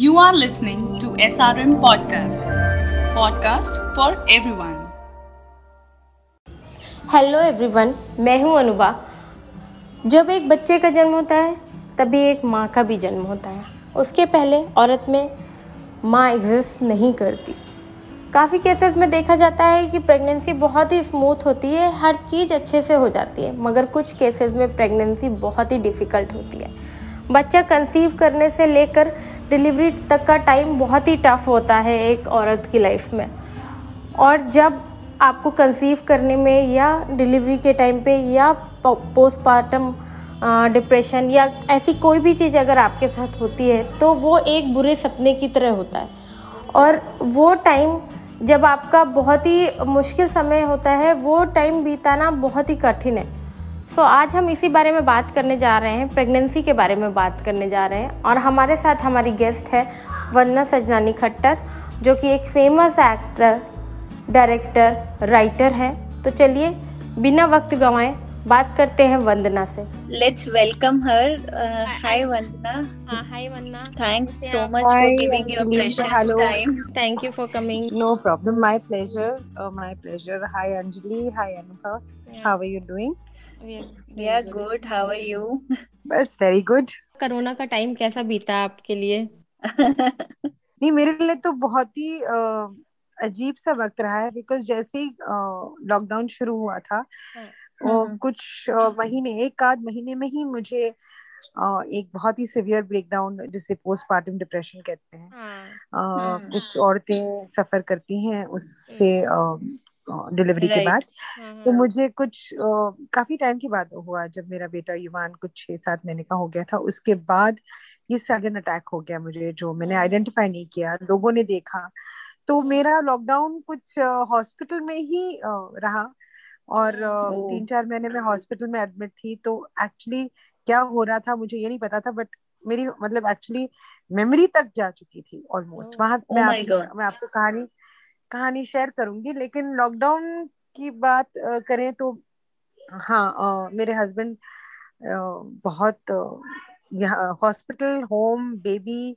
You are listening to SRM Podcast, podcast for everyone. Hello everyone मैं हूँ अनुभा। जब एक बच्चे का जन्म होता है तभी एक माँ का भी जन्म होता है। उसके पहले औरत में माँ एग्जिस्ट नहीं करती। काफ़ी केसेस में देखा जाता है कि प्रेगनेंसी बहुत ही स्मूथ होती है हर चीज़ अच्छे से हो जाती है मगर कुछ केसेस में प्रेगनेंसी बहुत ही डिफ़िकल्ट होती है। बच्चा कंसीव करने से लेकर डिलीवरी तक का टाइम बहुत ही टफ होता है एक औरत की लाइफ में। और जब आपको कंसीव करने में या डिलीवरी के टाइम पे या पोस्टमार्टम डिप्रेशन या ऐसी कोई भी चीज़ अगर आपके साथ होती है तो वो एक बुरे सपने की तरह होता है। और वो टाइम जब आपका बहुत ही मुश्किल समय होता है, वो टाइम बीताना बहुत ही कठिन है। सो so, आज हम इसी बारे में बात करने जा रहे हैं प्रेगनेंसी के बारे में बात करने जा रहे हैं। और हमारे साथ हमारी गेस्ट है वंदना सजनानी खट्टर जो कि एक फ़ेमस एक्टर डायरेक्टर राइटर हैं। तो चलिए बिना वक्त गंवाए बात करते हैं वंदना से। Let's welcome her hi Vandana. Hi Vandana. Thanks so much for giving your precious time thank you for coming No problem. My pleasure. Uh, my pleasure. Hi Anjali. Hi Anubha. How are you doing? We are good how are you बस very good corona का time कैसा बीता आपके लिए? नहीं मेरे लिए तो बहुत ही uh, अजीब सा वक्त रहा है बिकॉज़ जैसे ही लॉकडाउन शुरू हुआ था हाँ। वो हम्म। कुछ महीने एक आध महीने में ही मुझे एक बहुत ही सिवियर ब्रेकडाउन जिसे पोस्टमार्टम डिप्रेशन कहते हैं हाँ हम्म। कुछ औरतें सफ़र करती हैं उससे डिलीवरी के. बाद तो मुझे कुछ काफ़ी टाइम के बाद हुआ जब मेरा बेटा युवान कुछ छह सात महीने का हो गया था उसके बाद ये सडन अटैक हो गया मुझे जो मैंने हम्म। आइडेंटिफाई नहीं किया लोगों ने देखा तो मेरा लॉकडाउन कुछ हॉस्पिटल में ही रहा और तीन चार महीने में हॉस्पिटल में एडमिट थी तो एक्चुअली क्या हो रहा था मुझे ये नहीं पता था बट मेरी मतलब एक्चुअली मेमोरी तक जा चुकी थी ऑलमोस्ट वहाँ Oh मैं आपकी मैं आपको कहानी कहानी शेयर करूँगी लेकिन लॉकडाउन की बात करें तो हाँ मेरे हस्बैंड बहुत hospital home baby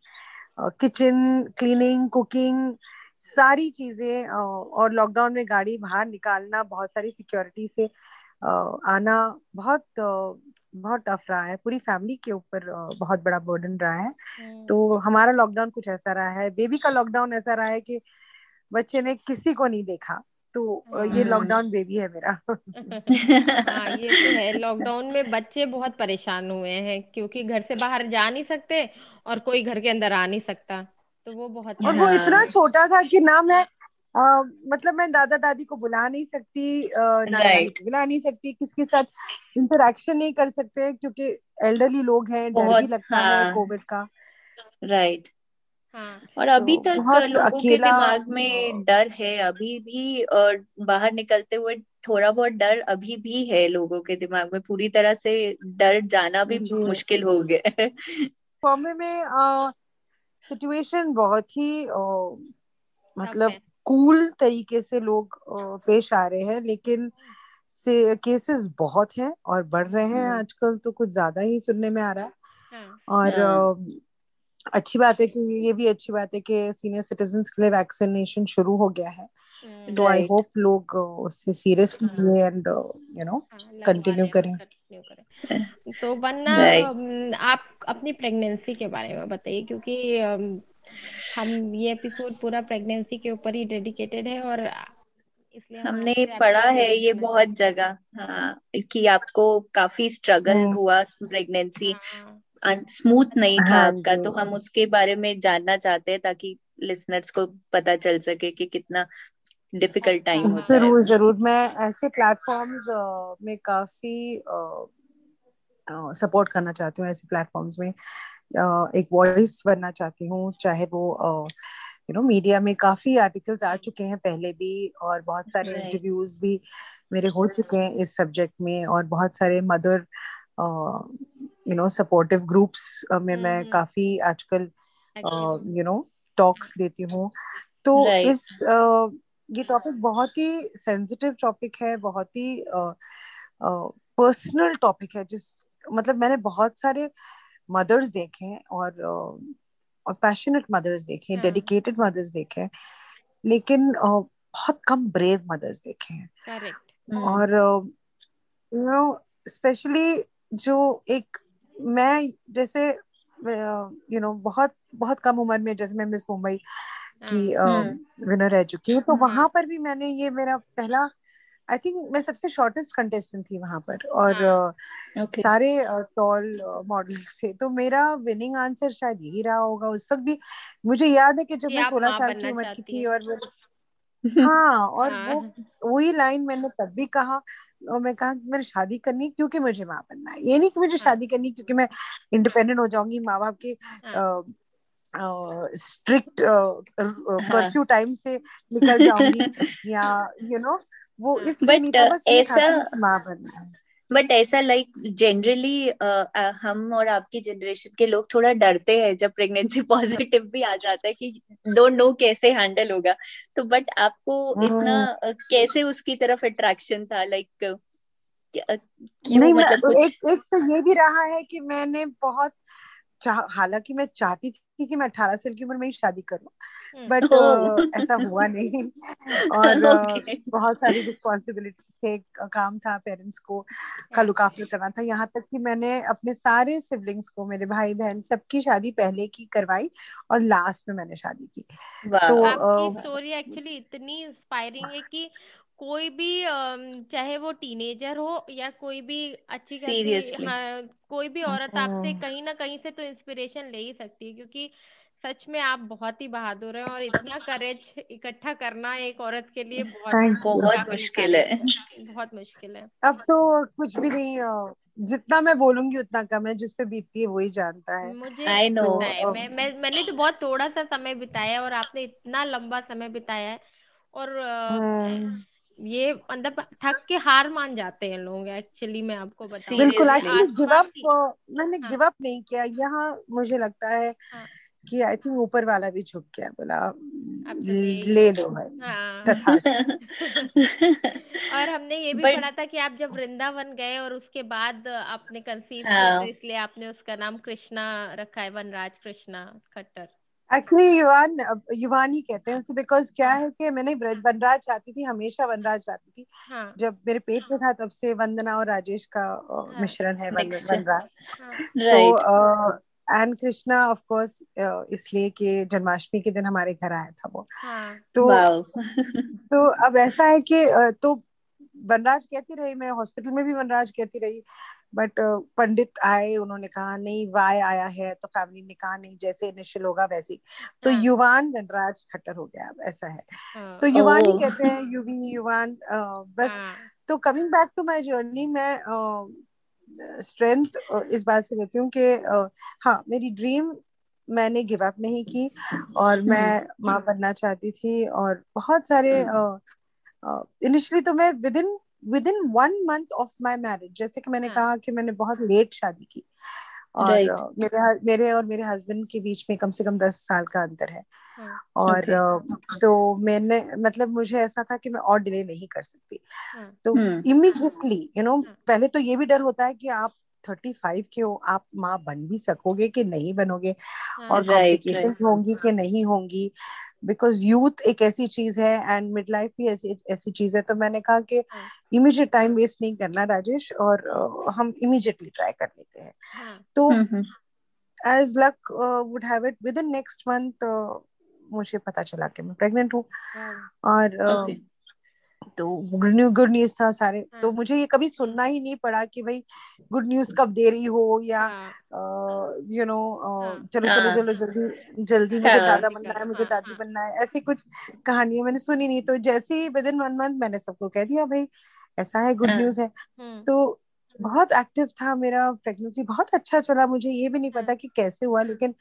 kitchen cleaning cooking सारी चीज़ें और लॉकडाउन में गाड़ी बाहर निकालना बहुत सारी सिक्योरिटी से आना बहुत बहुत टफ रहा है। पूरी फैमिली के ऊपर बहुत बड़ा बर्डन रहा है। हम्म। तो हमारा लॉकडाउन कुछ ऐसा रहा है। बेबी का लॉकडाउन ऐसा रहा है कि बच्चे ने किसी को नहीं देखा। तो ये हम्म। लॉकडाउन बेबी है मेरा। हाँ ये तो है। लॉकडाउन में बच्चे बहुत परेशान हुए हैं क्योंकि घर से बाहर जा नहीं सकते और कोई घर के अंदर आ नहीं सकता। तो वो बहुत और वो हाँ। इतना छोटा था कि ना मैं अ, मतलब मैं दादा दादी को बुला नहीं सकती नाना Right. को बुला नहीं सकती किसके साथ इंटरेक्शन नहीं कर सकते क्योंकि एल्डरली लोग हैं डर भी लगता है हाँ। कोविड का राइट right. हाँ और अभी तो तक लोगों के दिमाग में डर है अभी भी और बाहर निकलते हुए थोड़ा बहुत डर अभी भी है लोगों के दिमाग में पूरी तरह से डर जाना भी मुश्किल हो गया है बॉम्बे में सिचुएशन बहुत ही मतलब कूल तरीके से लोग पेश आ रहे हैं लेकिन से केसेस बहुत हैं और बढ़ रहे हैं हम्म। आजकल तो कुछ ज़्यादा ही सुनने में आ रहा है हाँ और हाँ। अच्छी बात है कि ये भी अच्छी बात है कि सीनियर सिटीजन के लिए वैक्सीनेशन शुरू हो गया है तो आई होप लोग उससे सीरियसली हाँ। एंड यू नो लें, करें। तो वरना आप अपनी प्रेगनेंसी के बारे में बताइए क्योंकि हम ये एपिसोड पूरा प्रेगनेंसी के ऊपर ही डेडिकेटेड है और इसलिए हमने पढ़ा है ये बहुत जगह हाँ कि आपको काफ़ी स्ट्रगल हम्म। हुआ प्रेगनेंसी हाँ, स्मूथ नहीं था हाँ आपका तो हम उसके बारे में जानना चाहते हैं ताकि लिसनर्स को पता चल सके कि कितना डिफ़िकल्ट टाइम हाँ। होता है। ज़रूर ज़रूर। मैं ऐसे प्लेटफॉर्म्स में काफ़ी सपोर्ट करना चाहती हूँ ऐसे प्लेटफॉर्म्स में। एक वॉइस बनना चाहती हूँ चाहे वो यू नो मीडिया में काफ़ी आर्टिकल्स आ चुके हैं पहले भी और बहुत सारे इंटरव्यूज़ भी मेरे हो चुके हैं इस सब्जेक्ट में और बहुत सारे mother you know supportive groups में मैं हम्म। काफ़ी आजकल यू नो टॉक्स लेती हूँ। तो इस ये टॉपिक बहुत ही सेंसिटिव टॉपिक है बहुत ही पर्सनल टॉपिक है जिस मतलब मैंने बहुत सारे मदर्स देखे हैं और और पैशनेट मदर्स देखे हाँ। डेडिकेटेड मदर्स देखे हैं, लेकिन बहुत कम ब्रेव मदर्स देखे हैं। हम्म, और यू नो स्पेशली जो एक मैं जैसे यू नो बहुत बहुत कम उम्र में जैसे मैं मिस मुंबई की हम्म। विनर रह चुकी हूँ तो हाँ। वहाँ पर भी मैंने ये मेरा पहला आई थिंक मैं सबसे शॉर्टेस्ट कंटेस्टेंट थी वहाँ पर और हाँ। Okay. सारे टॉल मॉडल्स थे तो मेरा विनिंग आंसर शायद यही रहा होगा उस वक्त भी मुझे याद है कि जब मैं सोलह साल की उम्र की थी और हाँ और वो हाँ। वही लाइन मैंने तब भी कहा और मैं कहा कि मैंने शादी करनी है क्योंकि मुझे माँ बनना है ये नहीं कि मुझे हाँ। शादी करनी है क्योंकि मैं इंडिपेंडेंट हो जाऊँगी माँ बाप के हाँ। स्ट्रिक्ट कर्फ्यू टाइम से निकल जाऊँगी या यू नो वो। इसलिए नहीं था बस ऐसा- माँ बनना है बट ऐसा लाइक जनरली हम और आपकी जनरेशन के लोग थोड़ा डरते हैं जब प्रेगनेंसी पॉजिटिव भी आ जाता है कि डोंट नो कैसे हैंडल होगा तो बट आपको इतना हम्म। कैसे उसकी तरफ़ अट्रैक्शन था लाइक क्यों नहीं मतलब एक एक तो ये भी रहा है कि मैंने बहुत हालाँकि मैं चाहती थी कि मैं 18 साल की उम्र में ही शादी करूँ हम्म। But Oh. ऐसा हुआ नहीं और Okay. बहुत सारी रिस्पॉन्सिबिलिटी थे काम था पेरेंट्स को का लुक आफ्टर करना था यहाँ तक कि मैंने अपने सारे सिबलिंग्स को मेरे भाई बहन सबकी शादी पहले की करवाई और लास्ट में मैंने शादी की वाह तो आपकी स्टोरी एक्चुअली इतनी इंस्पायरिंग है कि कोई भी चाहे वो टीनेजर हो या कोई भी अच्छी खासी Seriously. हाँ कोई भी औरत आपसे। कहीं ना कहीं से तो इंस्पिरेशन ले ही सकती है क्योंकि सच में आप बहुत ही बहादुर हैं और इतना करेज इकट्ठा करना एक औरत के लिए बहुत. बहुत काबिल मुश्किल है तारीफ़ बहुत मुश्किल है अब तो कुछ भी नहीं जितना मैं बोलूँगी उतना कम है जिस पे बीतती है वही जानता है मुझे I know. है मैं मैं मैंने तो बहुत थोड़ा सा समय बिताया है और आपने इतना लंबा समय बिताया है और हम्म, ये मतलब थक के हार मान जाते हैं लोग एक्चुअली मैं आपको बताऊँ बिल्कुल. एक्चुअली गिव अप मैंने हाँ। गिव अप नहीं किया यहाँ मुझे लगता है हाँ। कि आई थिंक ऊपर वाला भी झुक गया बोला तो ले लो। हाँ और हमने ये भी But- पढ़ा था कि आप जब वृंदावन गए और उसके बाद आपने कंसीव हाँ। किया तो इसलिए आपने उसका नाम कृष्णा रखा है वनराज कृष्णा खट्टर एक्चुअली युवान युवानी कहते हैं उसे बिकॉज़ क्या हाँ। है कि मैंने वनराज चाहती थी हमेशा वनराज चाहती थी। हाँ। जब मेरे पेट में था तब से वंदना और राजेश का हाँ। मिश्रण है वनराज। हाँ। तो एंड कृष्णा ऑफ़ कोर्स इसलिए कि जन्माष्टमी के दिन हमारे घर आया था वो। हाँ। तो तो अब ऐसा है कि तो वनराज कहती रही मैं हॉस्पिटल में भी वनराज कहती रही। बट पंडित आए उन्होंने कहा नहीं वाय आया है तो फैमिली ने कहा नहीं जैसे इनिशियल होगा वैसे ही। तो हाँ। युवान वनराज खट्टर हो गया ऐसा है। हाँ। तो युवान ही कहते हैं युवी युवान बस हाँ। तो coming back to my journey मैं स्ट्रेंथ इस बात से लेती हूँ कि हाँ मेरी ड्रीम मैंने गिव अप नहीं की और मैं माँ बनना चाहती थी और बहुत सारे इनिशियली तो मैं within within one month of my marriage जैसे कि मैंने हाँ। कहा कि मैंने बहुत लेट शादी की और Right. मेरे मेरे और मेरे हस्बैंड के बीच में कम से कम दस साल का अंतर है हाँ और Okay. तो मैंने मतलब मुझे ऐसा था कि मैं और डिले नहीं कर सकती हाँ तो। Immediately you know. पहले तो ये भी डर होता है कि आप थर्टी फाइव के हो आप माँ बन भी सकोगे कि नहीं बनोगे और कॉम्प्लिकेशन होंगी कि नहीं होंगी बिकॉज़ यूथ एक ऐसी चीज़ है एंड मिड लाइफ भी ऐसी ऐसी चीज़ है तो मैंने कहा कि इमिजिएट इमीडिएट टाइम वेस्ट नहीं करना राजेश और uh, हम इमीडिएटली ट्राई कर लेते हैं। हाँ। तो as luck would have it within next month मुझे पता चला कि मैं प्रेग्नेंट हूँ। और uh, Okay. तो गुड न्यूज़ गुड न्यूज़ था सारे हाँ। तो मुझे ये कभी सुनना ही नहीं पड़ा कि भाई गुड न्यूज़ कब दे रही हो या हाँ यू नो हाँ। चलो चलो हाँ। चलो जल्दी जल्दी मुझे हाँ। दादा बनना है मुझे हाँ, दादी हाँ। बनना है ऐसी कुछ कहानियाँ मैंने सुनी नहीं तो जैसे ही विद इन वन मंथ मैंने सबको कह दिया भाई ऐसा है गुड हाँ। न्यूज़ है हम्म तो बहुत एक्टिव था मेरा प्रेगनेंसी बहुत अच्छा चला मुझे ये भी नहीं पता हाँ। कि कैसे हुआ लेकिन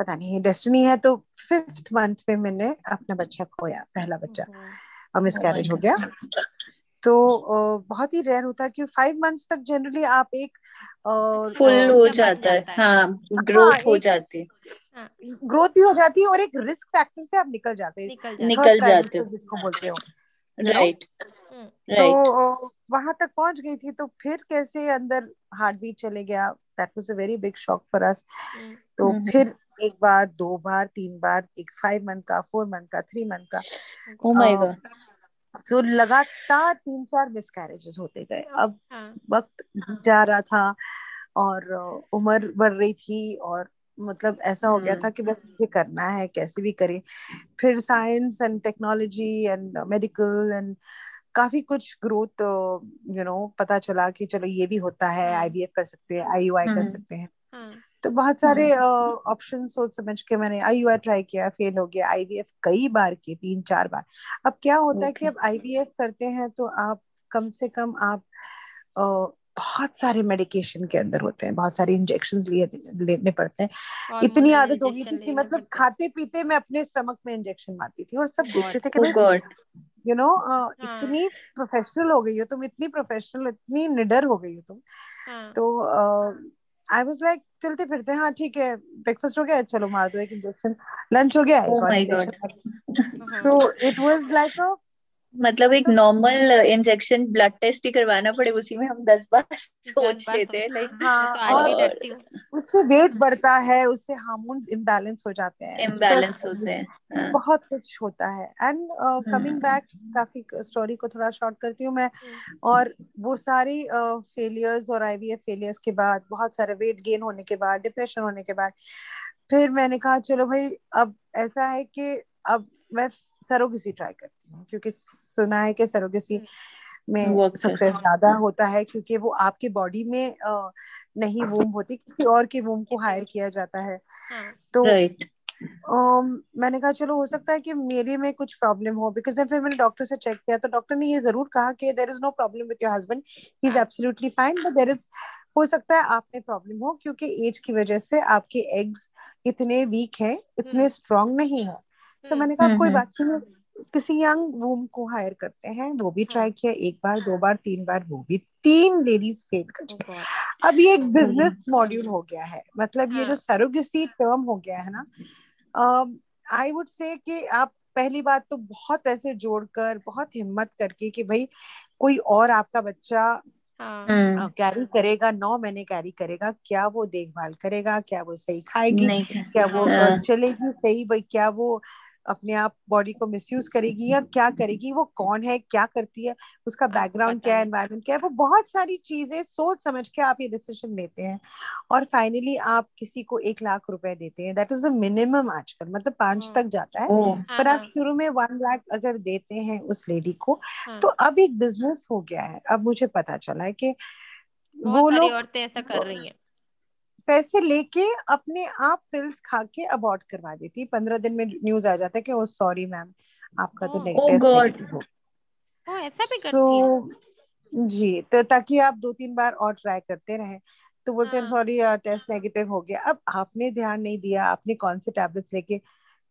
पता नहीं डेस्टिनी है तो फिफ्थ मंथ में मैंने अपना बच्चा खोया पहला बच्चा हम्म, मिसकैरेज Oh हो गया। तो बहुत ही रेयर होता है कि फाइव मंथ्स तक जनरली आप एक फुल हो जाता है। है। हाँ ग्रोथ हो जाती। है। हाँ ग्रोथ भी हो जाती है और एक रिस्क फैक्टर से आप निकल जाते हैं। निकल जाता हो। जिसको बोलते हो। राइट हम्म, तो वहाँ तक पहुँच गई थी तो फिर कैसे अंदर हार्ट बीट चले गया? That was a very big shock for us तो हम्म। फिर एक बार दो बार तीन बार एक फाइव मंथ का फोर मंथ का थ्री मंथ का। ओ माय गॉड सो लगातार तीन चार मिसकैरेजेस होते गए। अब हाँ। वक्त जा रहा था और उम्र बढ़ रही थी और मतलब ऐसा हो गया हम्म। था कि बस मुझे करना है कैसे भी करें। फिर science and technology and medical and काफ़ी कुछ ग्रोथ यू नो पता चला कि चलो ये भी होता है हाँ। आईवीएफ कर सकते हैं आईयूआई कर हम्म। सकते हैं। हाँ। तो बहुत सारे ऑप्शन सोच समझ के मैंने आईयूआई ट्राई किया फेल हो गया आईवीएफ कई बार किए तीन चार बार। अब क्या होता है कि Okay. अब आईवीएफ करते हैं तो आप कम से कम आप बहुत सारे मेडिकेशन के अंदर होते हैं बहुत सारे इंजेक्शन लिए लेने पड़ते हैं। इतनी आदत हो गई थी कि मतलब खाते पीते मैं अपने स्टमक में इंजेक्शन मारती थी और सब देखते थे कि यू नो हाँ। इतनी प्रोफेशनल हो गई हो तुम इतनी प्रोफेशनल इतनी निडर हो गई हो तुम। हाँ। तो आई वाज लाइक चलते फिरते हाँ। ठीक है। ब्रेकफास्ट हो गया चलो मार दो एक इंजेक्शन लंच हो गया। So it was like a मतलब एक नॉर्मल इंजेक्शन ब्लड टेस्ट ही करवाना पड़े उसी में हम दस बार सोच बार लेते हैं लाइक हाँ तो उससे वेट बढ़ता है उससे हार्मोन्स इम्बैलेंस हो जाते हैं इम्बैलेंस होते हैं हाँ। बहुत कुछ होता है एंड कमिंग। बैक काफ़ी स्टोरी को थोड़ा शॉर्ट करती हूँ मैं हम्म। और वो सारी फेलियर्स और आईवीएफ फेलियर्स के बाद बहुत सारे वेट गेन होने के बाद डिप्रेशन होने के बाद फिर मैंने कहा चलो भाई अब ऐसा है कि अब मैं सरोगेसी ट्राई करती हूँ क्योंकि सुना है कि सरोगेसी में सक्सेस ज़्यादा होता है क्योंकि वो आपके बॉडी में नहीं वूम होती किसी और के वूम को हायर किया जाता है। हाँ। तो राइट um, मैंने कहा चलो हो सकता है कि मेरे में कुछ प्रॉब्लम हो बिकॉज़ देन फिर मैंने डॉक्टर से चेक किया तो डॉक्टर ने ये ज़रूर कहा कि there is no problem with your husband he is. Absolutely fine but there is हो सकता है आप में प्रॉब्लम हो क्योंकि एज की वजह से आपके एग्स इतने वीक हैं इतने हम्म। स्ट्रांग नहीं है। तो हम्म। मैंने कहा कोई हम्म, बात नहीं किसी यंग वूम को हायर करते हैं वो भी ट्राई हाँ। किया एक बार दो बार तीन बार वो भी तीन लेडीज़ फेल कर Oh अब ये एक बिज़नेस मॉड्यूल हो गया है मतलब ये जो हाँ। सरोगेसी टर्म हो गया है ना आई वुड से कि आप पहली बात तो बहुत पैसे जोड़कर बहुत हिम्मत करके कि भाई कोई और आपका बच्चा हाँ हम्म, कैरी करेगा नौ महीने कैरी करेगा क्या वो देखभाल करेगा क्या वो सही खाएगी क्या वो हाँ। चलेगी सही भाई क्या वो अपने आप बॉडी को मिसयूज करेगी या क्या करेगी वो कौन है क्या करती है उसका बैकग्राउंड क्या है एनवायरमेंट क्या है वो बहुत सारी चीज़ें सोच समझ के आप ये डिसीज़न लेते हैं। और फाइनली आप किसी को एक लाख रुपए देते हैं दैट इज़ द मिनिमम आजकल मतलब पाँच हाँ। तक जाता है। पर आप हाँ, शुरू में वन लाख अगर देते हैं उस लेडी को हाँ। तो अब एक बिज़नेस हो गया है। अब मुझे पता चला है कि वो लोग औरतें ऐसा कर रही हैं। पैसे लेके अपने आप पिल्स खा के अबॉर्ट करवा देती। पंद्रह दिन में न्यूज़ आ जाता है कि ओ सॉरी मैम आपका तो नेगेटिव Oh God. नेगेटिव हो। ओ ऐसा भी करती है। जी तो ताकि आप दो तीन बार और ट्राई करते रहें। तो बोलते हैं हाँ। सॉरी टेस्ट नेगेटिव हो गया। अब आपने ध्यान नहीं दिया आपने कौन से टैबलेट्स लेके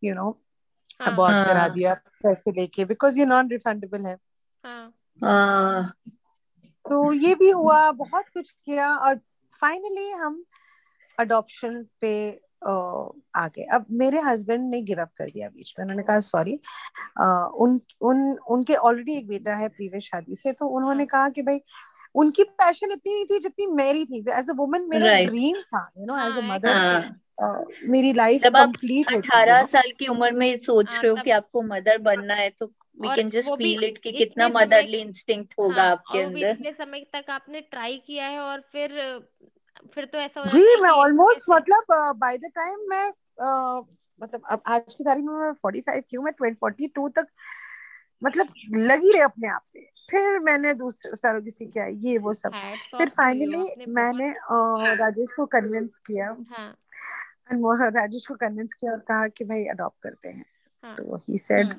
यू नो हाँ, अबॉर्ट हाँ। करा दिया पैसे लेके बिकॉज़ ये नॉन रिफंडेबल है। हाँ। हाँ, तो ये भी हुआ बहुत कुछ किया और फाइनली हम अडॉप्शन पे आ गए अब मेरे हस्बैंड ने गिव अप कर दिया बीच में। उन्होंने कहा सॉरी उन उन उनके ऑलरेडी एक बेटा है प्रीवियस शादी से तो उन्होंने हाँ। कहा कि भाई उनकी पैशन इतनी नहीं थी जितनी मेरी थी। एज अ वुमन मेरा ड्रीम था यू नो एज अ हाँ, मदर हाँ। मेरी लाइफ कंप्लीट अठारह साल की उम्र में सोच हाँ, रहे हो कि आपको मदर बनना है तो we can just feel it कि कितना मदरली इंस्टिंक्ट होगा हाँ, आपके अंदर। इतने समय तक आपने ट्राई किया है और फिर फिर तो ऐसा हो जी मैं ऑलमोस्ट मतलब बाय द टाइम मैं मतलब अब आज की तारीख में मैं 45 की हूँ मैं 42 तक मतलब लगी रहे अपने आप पे। फिर मैंने दूसरे सरोगेसी किया ये वो सब। फिर फाइनली मैंने राजेश को कन्विंस किया। हाँ। and राजेश को कन्विंस किया और कहा कि भाई अडॉप्ट करते हैं। हाँ। तो he said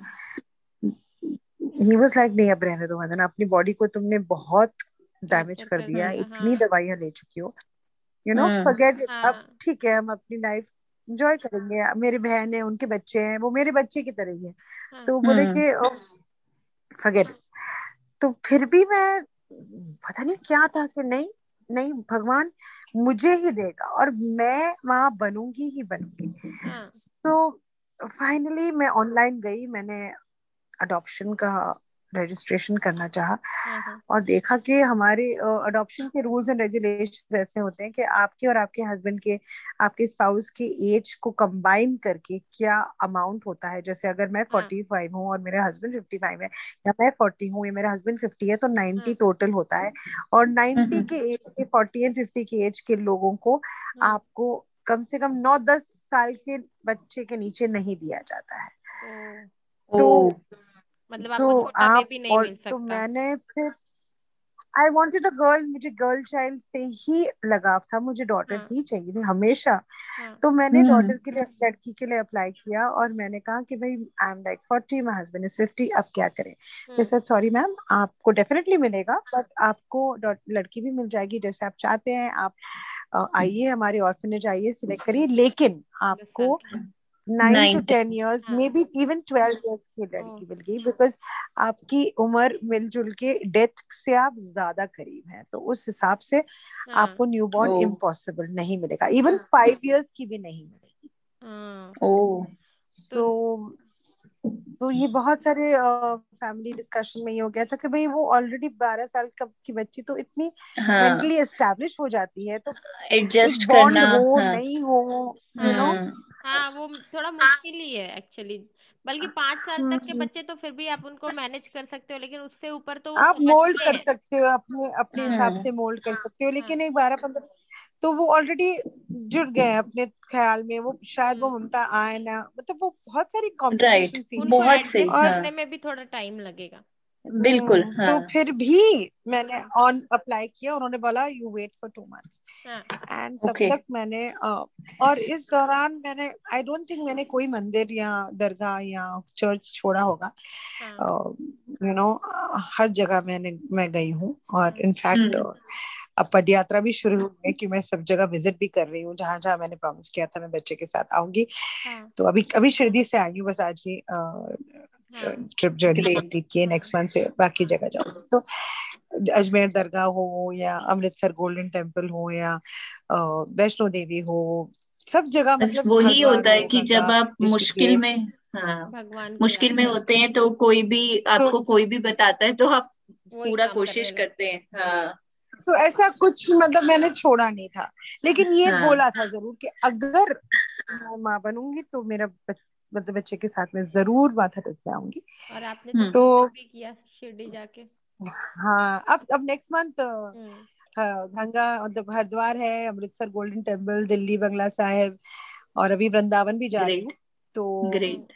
he was like नहीं अब रहने दो वंदना अपनी बॉडी को तुमने बहुत डैमेज कर दिया दिया, इतनी हाँ। दवाइयाँ ले चुकी हो। You know. फॉरगेट इट हाँ। अब ठीक है हम अपनी लाइफ एंजॉय करेंगे। मेरी बहन है उनके बच्चे हैं वो मेरे बच्चे की तरह ही है। हाँ, तो वो बोले हम्म। कि फॉरगेट तो फिर भी मैं पता नहीं क्या था कि नहीं नहीं भगवान मुझे ही देगा और मैं वहाँ बनूँगी ही बनूँगी। हाँ। तो फाइनली मैं ऑनलाइन गई मैंने अडॉप्शन का रजिस्ट्रेशन करना चाहा। और देखा कि हमारे अडॉप्शन के रूल्स एंड रेगुलेशन ऐसे होते हैं कि आपके और आपके हस्बैंड के आपके स्पाउस के एज को कंबाइन करके क्या अमाउंट होता है? जैसे अगर मैं फोर्टी फाइव हूँ और मेरे हस्बैंड फिफ्टी फाइव है या मैं फोर्टी हूँ या मेरा हस्बैंड फिफ्टी है तो नाइन्टी टोटल होता है। और नाइन्टी के एज के फोर्टी एंड फिफ्टी के एज के लोगों को आपको कम से कम नौ दस साल के बच्चे के नीचे नहीं दिया जाता है। तो मतलब so, आपको छोटा आप नहीं और मिल सकता। तो मैंने फिर आई वॉन्टेड अ गर्ल मुझे गर्ल चाइल्ड से ही लगाव था मुझे डॉटर हाँ. ही चाहिए थी हमेशा हाँ. तो मैंने डॉटर हम्म। के लिए लड़की के लिए अप्लाई किया और मैंने कहा कि भाई I am like forty my husband is fifty अब क्या करें सर सॉरी मैम आपको डेफिनेटली मिलेगा बट आपको लड़की भी मिल जाएगी जैसे आप चाहते हैं आप आइए हमारे ऑर्फनेज आइए सिलेक्ट करिए लेकिन आपको नाइन टेन की लड़की मिल गई बिकॉज़ आपकी उम्र मिलजुल के डेथ से आप ज़्यादा करीब हैं तो उस हिसाब से हाँ. आपको न्यू बॉर्न इम्पॉसिबल नहीं मिलेगा। इवन फाइव ईयर्स की भी नहीं मिलेगी। ओ सो तो ये बहुत सारे फैमिली uh, डिस्कशन में ये हो गया था कि भाई वो ऑलरेडी बारह साल कब की बच्ची तो इतनी मेंटली हाँ. एस्टेब्लिश हो जाती है तो एडजस्ट करना हो हाँ. नहीं हो यू नो हाँ वो थोड़ा मुश्किल ही है एक्चुअली बल्कि पाँच साल तक के। बच्चे तो फिर भी आप उनको मैनेज कर सकते हो लेकिन उससे ऊपर तो आप मोल्ड कर सकते हो अपने अपने हाँ। हिसाब से मोल्ड कर सकते हो लेकिन हाँ। एक बारह पंद्रह तो वो ऑलरेडी जुड़ गए अपने ख्याल में वो शायद वो हम्म। ममता आए ना मतलब वो बहुत सारी कॉम्प्लिकेशन बहुत सही और में भी थोड़ा टाइम लगेगा बिल्कुल हम्म, तो हाँ. तो फिर भी मैंने ऑन अप्लाई किया उन्होंने बोला you wait for two months and तब तक मैंने और इस दौरान मैंने आई डोंट थिंक मैंने कोई मंदिर या दरगाह या चर्च छोड़ा होगा। यू नो you know, हर जगह मैंने मैं गई हूँ। और इनफैक्ट। अब पद यात्रा भी शुरू हुई है कि मैं सब जगह विज़िट भी कर रही हूँ जहाँ जहाँ मैंने प्रॉमिस किया था मैं बच्चे के साथ आऊँगी। हाँ. तो अभी अभी शिरडी से आई हूँ बस आज ही ट्रिप जर्नी कंप्लीट किए नेक्स्ट मंथ से बाकी जगह जाऊँगी। तो अजमेर दरगाह हो या अमृतसर गोल्डन टेंपल हो या वैष्णो देवी हो सब जगह मतलब वही होता है कि जब आप मुश्किल में हाँ मुश्किल में होते हैं तो कोई भी तो आपको तो, कोई भी बताता है तो आप पूरा कोशिश करते हैं हाँ। तो ऐसा कुछ मतलब मैंने छोड़ा नहीं था। लेकिन ये हाँ. बोला था ज़रूर कि अगर मैं माँ बनूँगी तो मेरा मतलब बच्चे के साथ में ज़रूर माथा टेक के आऊँगी। और आपने तो, तो भी किया शिरडी जाके। हाँ अब अब नेक्स्ट मंथ हम्म। हाँ, गंगा मतलब हरिद्वार है अमृतसर गोल्डन टेंपल दिल्ली बंगला साहेब और अभी वृंदावन भी जा रही हूँ। तो ग्रेट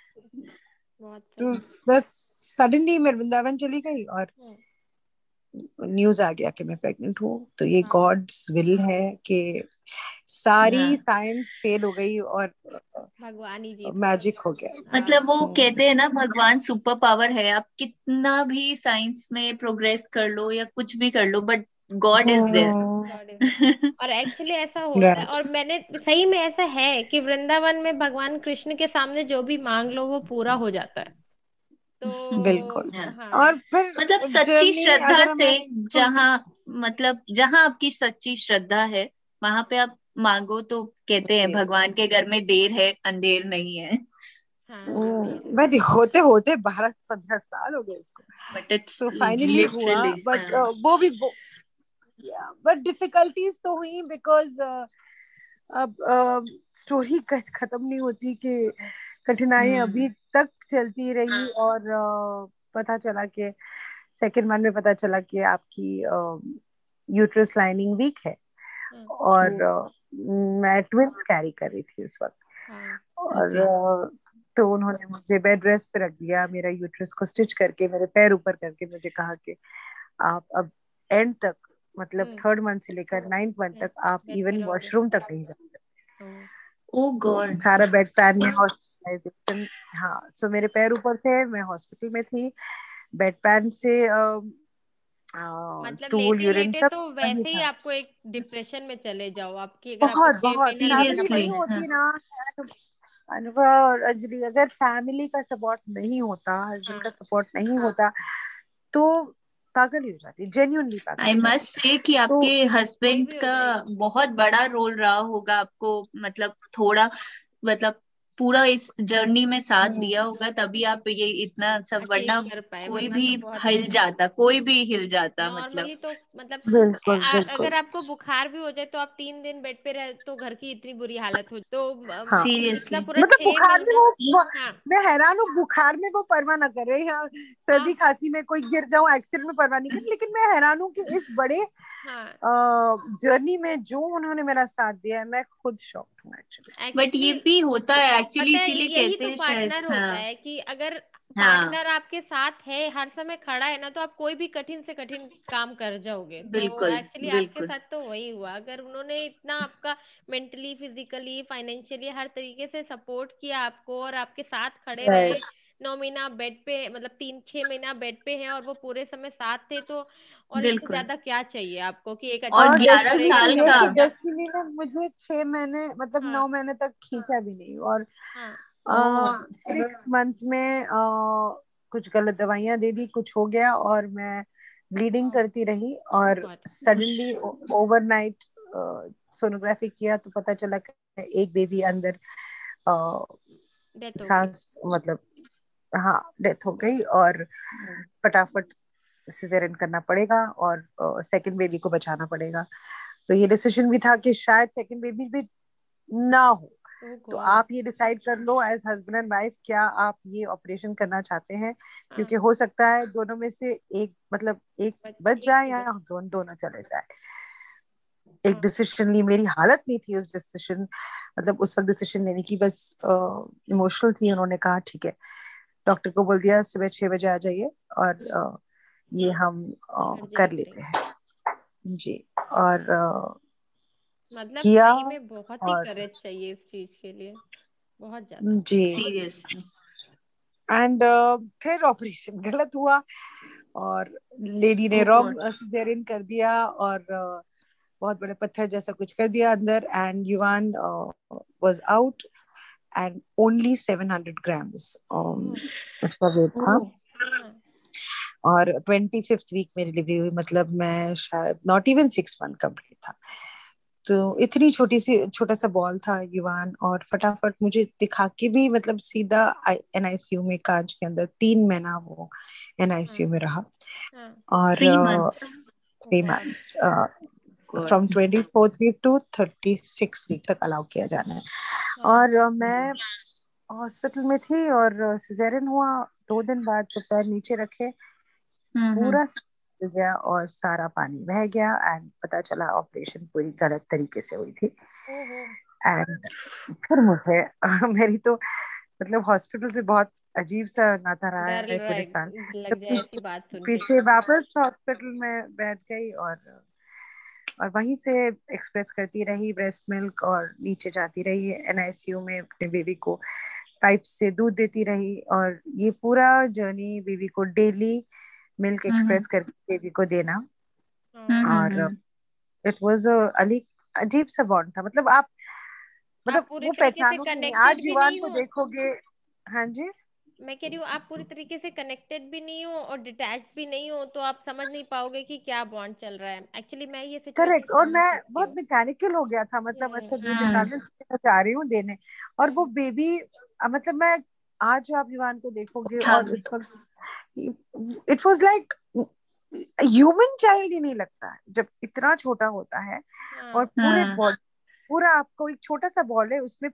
तो बस सडनली मैं वृंदावन चली गई और हम्म। न्यूज़ आ गया कि मैं प्रेग्नेंट हूँ। तो ये गॉड्स हाँ। विल है कि सारी साइंस हाँ। फेल हो गई और भगवान ही मैजिक हो गया। मतलब वो हाँ। कहते हैं ना भगवान सुपर पावर है आप कितना भी साइंस में प्रोग्रेस कर लो या कुछ भी कर लो बट गॉड इज़ देयर और एक्चुअली ऐसा होता है और मैंने सही में ऐसा है कि वृंदावन में भगवान कृष्ण के सामने जो भी मांग लो वो पूरा हो जाता है। तो बिल्कुल हाँ। और फिर मतलब सच्ची श्रद्धा से जहाँ मतलब जहाँ आपकी सच्ची श्रद्धा है वहाँ पे आप मांगो तो कहते हैं भगवान के घर में देर है अंधेर नहीं है बट हाँ, होते होते बारह पंद्रह साल हो गए इसको बट इट्स सो फाइनली हुआ बट हाँ। वो भी बट डिफिकल्टीज तो हुई बिकॉज़ uh, अब स्टोरी uh, खत्म नहीं होती कि कठिनाई हम्म। अभी तक चलती रही हाँ। और पता चला कि सेकेंड मंथ में पता चला कि आपकी यूट्रस लाइनिंग वीक है हाँ। और मैं ट्विंस कैरी कर रही थी उस वक्त हाँ। और तो उन्होंने मुझे बेड रेस्ट पे रख दिया मेरा यूट्रस को स्टिच करके मेरे पैर ऊपर करके मुझे कहा कि आप अब एंड तक मतलब थर्ड। मंथ से लेकर नाइन्थ मंथ तक आप इवन वॉशरूम तक नहीं जाते ओ गॉड सारा बेड पैन में हॉस्पिटलाइजेशन हाँ सो मेरे पैर ऊपर थे मैं हॉस्पिटल में थी बेड पैन से स्टूल यूरिन सब तो वैसे ही आपको एक डिप्रेशन में चले जाओ आपकी अगर बहुत बहुत सीरियसली होती हाँ। ना अनुभव और अंजलि अगर फैमिली का सपोर्ट नहीं होता हस्बैंड का सपोर्ट हाँ। नहीं होता तो पागल हो जाती जेन्यूनली पागल आई मस्ट से कि तो आपके हस्बैंड का बहुत बड़ा रोल रहा होगा आपको मतलब थोड़ा मतलब पूरा इस जर्नी में साथ हम्म। दिया होगा तभी आप ये इतना सब वरना कर पाए कोई वरना भी तो बहुत हिल जाता कोई भी हिल जाता नॉर्मली मतलब। तो मतलब बिल्कुल आ, बिल्कुल। अगर आपको बुखार भी हो जाए तो आप तीन दिन बेड पे रहे तो घर की इतनी बुरी हालत हो तो हाँ। सीरियसली मतलब छह बुखार में महीना वो हाँ। मैं हैरान हूँ बुखार में वो परवाह ना कर रहे हैं। सर्दी। खांसी में कोई गिर जाऊँ एक्सीडेंट में परवाह नहीं कर लेकिन मैं हैरान हूँ कि इस बड़े हाँ। जर्नी में जो उन्होंने मेरा साथ दिया है मैं खुद शॉक हूँ एक्चुअली बट ये भी होता है एक्चुअली है इसीलिए कहते तो हैं शायद पार्टनर होता हाँ। है कि अगर हाँ। पार्टनर आपके साथ है हर समय खड़ा है ना तो आप कोई भी कठिन से कठिन काम कर जाओगे। तो बिल्कुल एक्चुअली आपके साथ तो वही हुआ। अगर उन्होंने इतना आपका मेंटली फिजिकली फाइनेंशियली हर तरीके से सपोर्ट किया आपको और आपके साथ खड़े रहे. नौ महीना बेड पे मतलब तीन छह महीना बेड पे है और वो पूरे समय साथ थे तो और इससे बिल्कुल। ज़्यादा क्या चाहिए आपको कि एक और अच्छी ग्यारह ज़िंदगी साल का डेस्टिनी ने मुझे छह महीने मतलब हाँ। नौ महीने तक खींचा भी नहीं और हाँ। सिक्स मंथ में अ, कुछ गलत दवाइयाँ दे दी कुछ हो गया और मैं ब्लीडिंग हाँ। करती रही और. सडनली ओवरनाइट सोनोग्राफी किया तो पता चला कि एक बेबी अंदर हो गई। सांस मतलब हाँ डेथ हो गई और फटाफट सिजेरियन करना पड़ेगा और सेकंड बेबी को बचाना पड़ेगा। तो ये डिसीज़न भी था कि शायद सेकंड बेबी भी ना हो। Oh तो आप ये डिसाइड कर लो एज हस्बैंड एंड वाइफ क्या आप ये ऑपरेशन करना चाहते हैं? हाँ। क्योंकि हो सकता है दोनों में से एक मतलब एक बच जाए या दोनों दोनों चले जाए। एक हाँ। डिसीज़न ली मेरी हालत नहीं थी उस डिसीज़न मतलब उस वक्त डिसीज़न लेने की बस इमोशनल थी उन्होंने कहा ठीक है डॉक्टर को बोल दिया सुबह छह बजे आ जाइए और अ, ये हम सर्जरी कर लेते हैं। जी और अ, मतलब किया में बहुत ही और करेज चाहिए इस चीज़ के लिए। बहुत ज़्यादा। जी। सीरियसली एंड फिर ऑपरेशन गलत हुआ और लेडी ने रॉन्ग गॉड सिजेरियन कर दिया और uh, बहुत बड़े पत्थर जैसा कुछ कर दिया अंदर and Yuvan was out and only 700 grams oh उसका वेट था। हाँ और ट्वेंटी फिफ्थ वीक में डिलीवरी हुई मतलब मैं शायद not even six month complete था। तो इतनी छोटी सी छोटा सा बॉल था युवान और फटाफट मुझे दिखा के भी मतलब सीधा एनआईसीयू में कांच के अंदर तीन महीना वो एनआईसीयू में रहा। हाँ और three months Oh from twenty fourth week to thirty six week तक अलाउ किया जाना हाँ। और uh, मैं हॉस्पिटल में थी और सिजेरियन हुआ दो दिन बाद जब पैर नीचे रखे हम्म हम्म। पूरा गया और सारा पानी बह गया एंड पता चला ऑपरेशन पूरी गलत तरीके से हुई थी। एंड फिर मुझे मेरी तो मतलब हॉस्पिटल से बहुत अजीब सा नाता रहा है पूरे साल। पीछे वापस हॉस्पिटल में बैठ गई और और वहीं से एक्सप्रेस करती रही ब्रेस्ट मिल्क और नीचे जाती रही एनआईसीयू में अपने बेबी को पाइप से दूध देती रही और ये पूरा जर्नी बेबी को डेली मिल्क हम्म एक्सप्रेस करके बेबी को देना। हाँ हम्म और हम्म। इट वाज अली अजीब सा बॉन्ड था। मतलब आप मतलब वो पहचानोगे आज युवान को देखोगे। हाँ जी? मैं कह रही हूँ आप पूरी तरीके से कनेक्टेड भी नहीं हो और डिटैच भी नहीं हो तो आप समझ नहीं पाओगे कि क्या बॉन्ड चल रहा है। एक्चुअली मैं ये करेक्ट और मैं बहुत मैकेनिकल हो गया था मतलब अच्छा हम्म। दूध हम्म जा रही हूँ देने और वो बेबी मतलब मैं आज आप युवान को देखोगे और उस वक्त it was like human child ही नहीं लगता है जब इतना छोटा होता है और हाँ। पूरे हाँ। बॉडी पूरा आपको एक छोटा सा बॉल है उसमें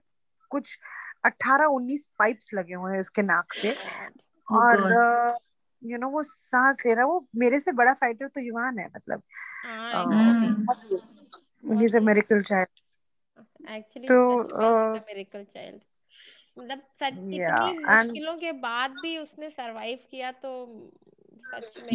कुछ अट्ठारह उन्नीस पाइप्स लगे हुए हैं उसके नाक से. ओह और गॉड यू नो वो सांस ले रहा है। वो मेरे से बड़ा फाइटर तो युवान है मतलब। हाँ अ मेरिकल चाइल्ड एक्चुअली तो मेरिकल चाइल्ड मतलब सच या इतनी मुश्किलों के बाद भी उसने सरवाइव किया तो